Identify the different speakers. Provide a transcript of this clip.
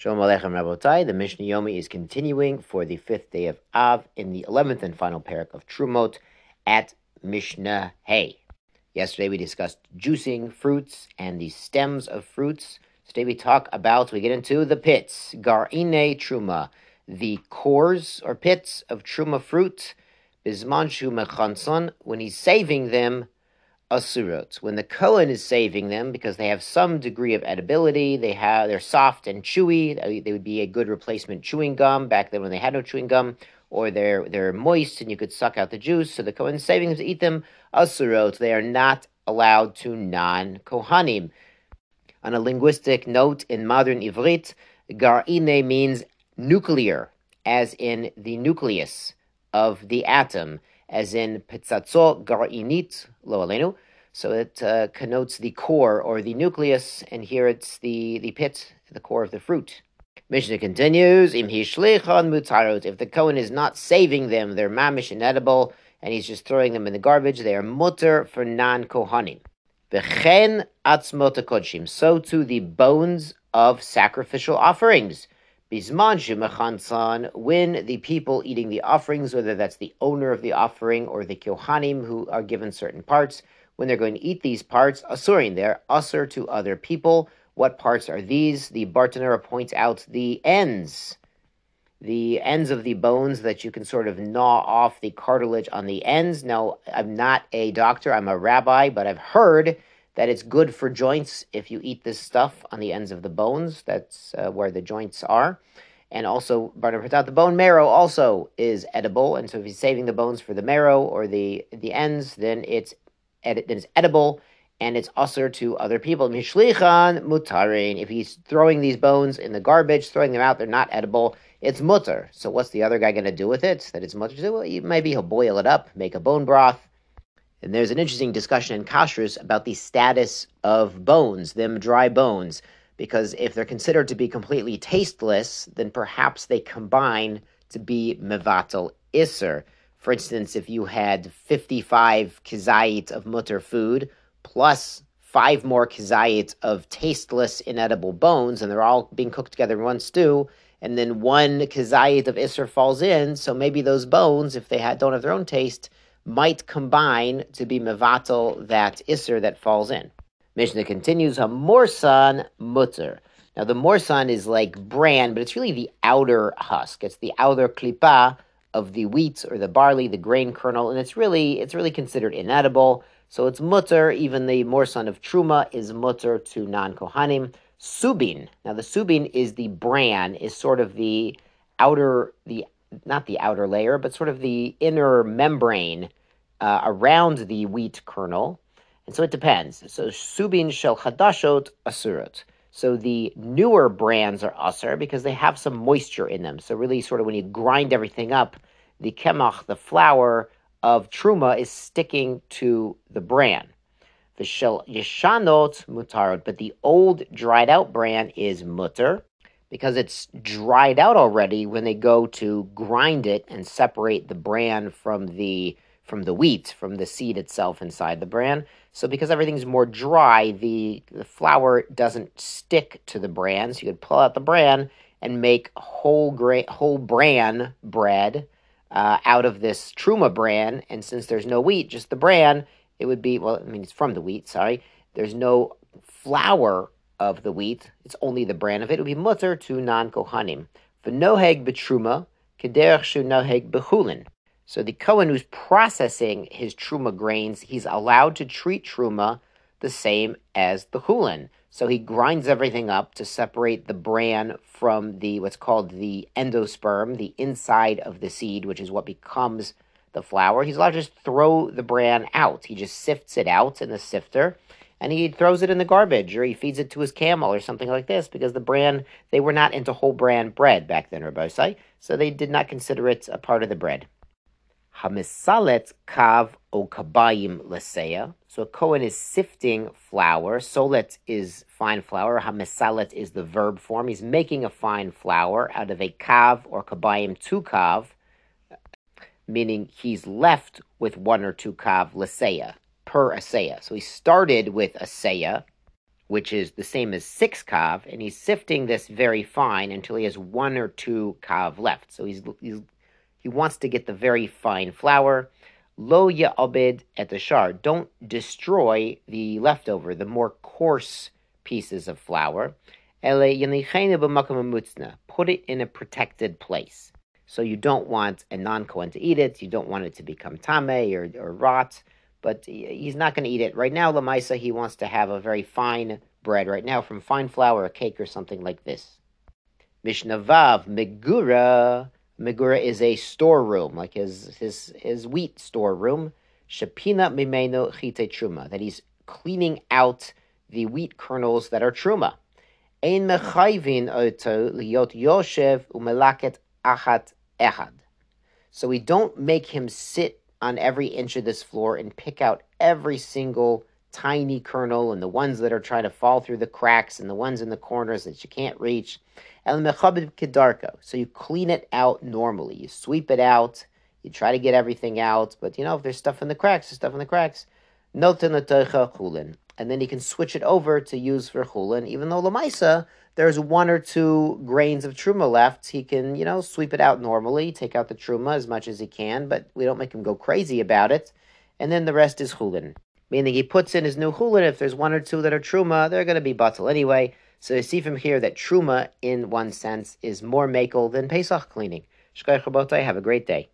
Speaker 1: Shalom Aleichem Rabotai. The Mishnah Yomi is continuing for the fifth day of Av in the eleventh and final perek of Trumot at Mishnah Hay. Yesterday we discussed juicing fruits and the stems of fruits. Today we talk about, we get into the pits, Garine Truma, the cores or pits of Truma fruit, Bismanshu Mechanson, when he's saving them asurot. When the Kohen is saving them, because they have some degree of edibility, they have they're soft and chewy. They would be a good replacement chewing gum back then when they had no chewing gum, or they're they're moist and you could suck out the juice. So the Kohen is saving them to eat them asurot. They are not allowed to non kohanim. On a linguistic note, in modern Ivrit, garine means nuclear, as in the nucleus of the atom as in Pitzatzo Gar'init Lo Alenu. So it uh, connotes the core or the nucleus, and here it's the, the pit, the core of the fruit. Mishnah continues, Im hishlechan mutarot. If the Kohen is not saving them, they're mamish inedible, and he's just throwing them in the garbage, they are mutter for non-kohanim. V'chen atzmot kodshim. So too the bones of sacrificial offerings. Bisman Shemachansan, when the people eating the offerings, whether that's the owner of the offering or the Kohanim who are given certain parts, when they're going to eat these parts, asurin, they're usur to other people. What parts are these? The Bartenura points out the ends, the ends of the bones that you can sort of gnaw off the cartilage on the ends. Now, I'm not a doctor, I'm a rabbi, but I've heard that it's good for joints if you eat this stuff on the ends of the bones. That's uh, where the joints are. And also, puts out the bone marrow also is edible. And so if he's saving the bones for the marrow or the the ends, then it's, edi- then it's edible and it's usher to other people. Mishlichan mutarin. If he's throwing these bones in the garbage, throwing them out, they're not edible. It's mutter. So what's the other guy going to do with it? That it's mutter. Well, maybe he'll boil it up, make a bone broth, and there's an interesting discussion in kashrus about the status of bones, them dry bones, because if they're considered to be completely tasteless, then perhaps they combine to be mevatel iser. For instance, if you had 55 kizayit of mutter food plus five more kizayit of tasteless, inedible bones, and they're all being cooked together in one stew, and then one kizayit of iser falls in, so maybe those bones, if they don't have their own taste, might combine to be mevatel that isser that falls in. Mishnah continues, Hamorsan mutter. Now the morsan is like bran, but it's really the outer husk. It's the outer klipa of the wheat or the barley, the grain kernel, and it's really it's really considered inedible. So it's mutter. Even the morsan of truma is mutter to non kohanim. Subin. Now the subin is the bran, is sort of the outer the not the outer layer, but sort of the inner membrane uh, around the wheat kernel. And so it depends. So subin shel chadashot asurot. So the newer brands are asur because they have some moisture in them. So really, sort of when you grind everything up, the kemach, the flour of truma, is sticking to the bran. The shel yeshanot mutarot, but the old dried out bran is mutter because it's dried out already when they go to grind it and separate the bran from the from the wheat, from the seed itself inside the bran. So because everything's more dry, the, the flour doesn't stick to the bran. So you could pull out the bran and make whole grain, whole bran bread uh, out of this truma bran. And since there's no wheat, just the bran, it would be well. I mean, it's from the wheat. Sorry, there's no flour of the wheat. It's only the bran of it. It would be mutter to non kohanim. V'noheg betruma kederach shu noheg. So the Kohen who's processing his truma grains, he's allowed to treat truma the same as the hulin. So he grinds everything up to separate the bran from the what's called the endosperm, the inside of the seed, which is what becomes the flour. He's allowed to just throw the bran out. He just sifts it out in the sifter and he throws it in the garbage or he feeds it to his camel or something like this because the bran, they were not into whole bran bread back then, Rabbosai, so they did not consider it a part of the bread. Hamisalet kav o kabayim. So Cohen is sifting flour. Solet is fine flour. Hamisalet is the verb form. He's making a fine flour out of a kav or kabayim two kav, meaning he's left with one or two kav leseya per Asaya. So he started with Asaya, which is the same as six kav, and he's sifting this very fine until he has one or two kav left. So he's, he's he wants to get the very fine flour. Lo ya ya'abed et the shar. Don't destroy the leftover, the more coarse pieces of flour. Put it in a protected place. So you don't want a non-Kohen to eat it. You don't want it to become tame or, or rot but he's not going to eat it. Right now, Lamaisa, he wants to have a very fine bread right now from fine flour, a cake or something like this. Mishnah Vav, Megura. Megura is a storeroom, like his, his, his wheat storeroom. Shapina Mimeno Chite Truma, that he's cleaning out the wheat kernels that are Truma. Ein mechayvin oto liot yoshev umelaket achat ehad. So we don't make him sit on every inch of this floor and pick out every single tiny kernel and the ones that are trying to fall through the cracks and the ones in the corners that you can't reach. El mechabib kedarko. So you clean it out normally. You sweep it out. You try to get everything out. But you know, if there's stuff in the cracks, there's stuff in the cracks. And then he can switch it over to use for chulin, even though lamaisa there's one or two grains of truma left, he can, you know, sweep it out normally, take out the truma as much as he can, but we don't make him go crazy about it. And then the rest is chulin. Meaning he puts in his new chulin, if there's one or two that are truma, they're going to be batal anyway. So you see from here that truma, in one sense, is more makel than Pesach cleaning. Shkoy have a great day.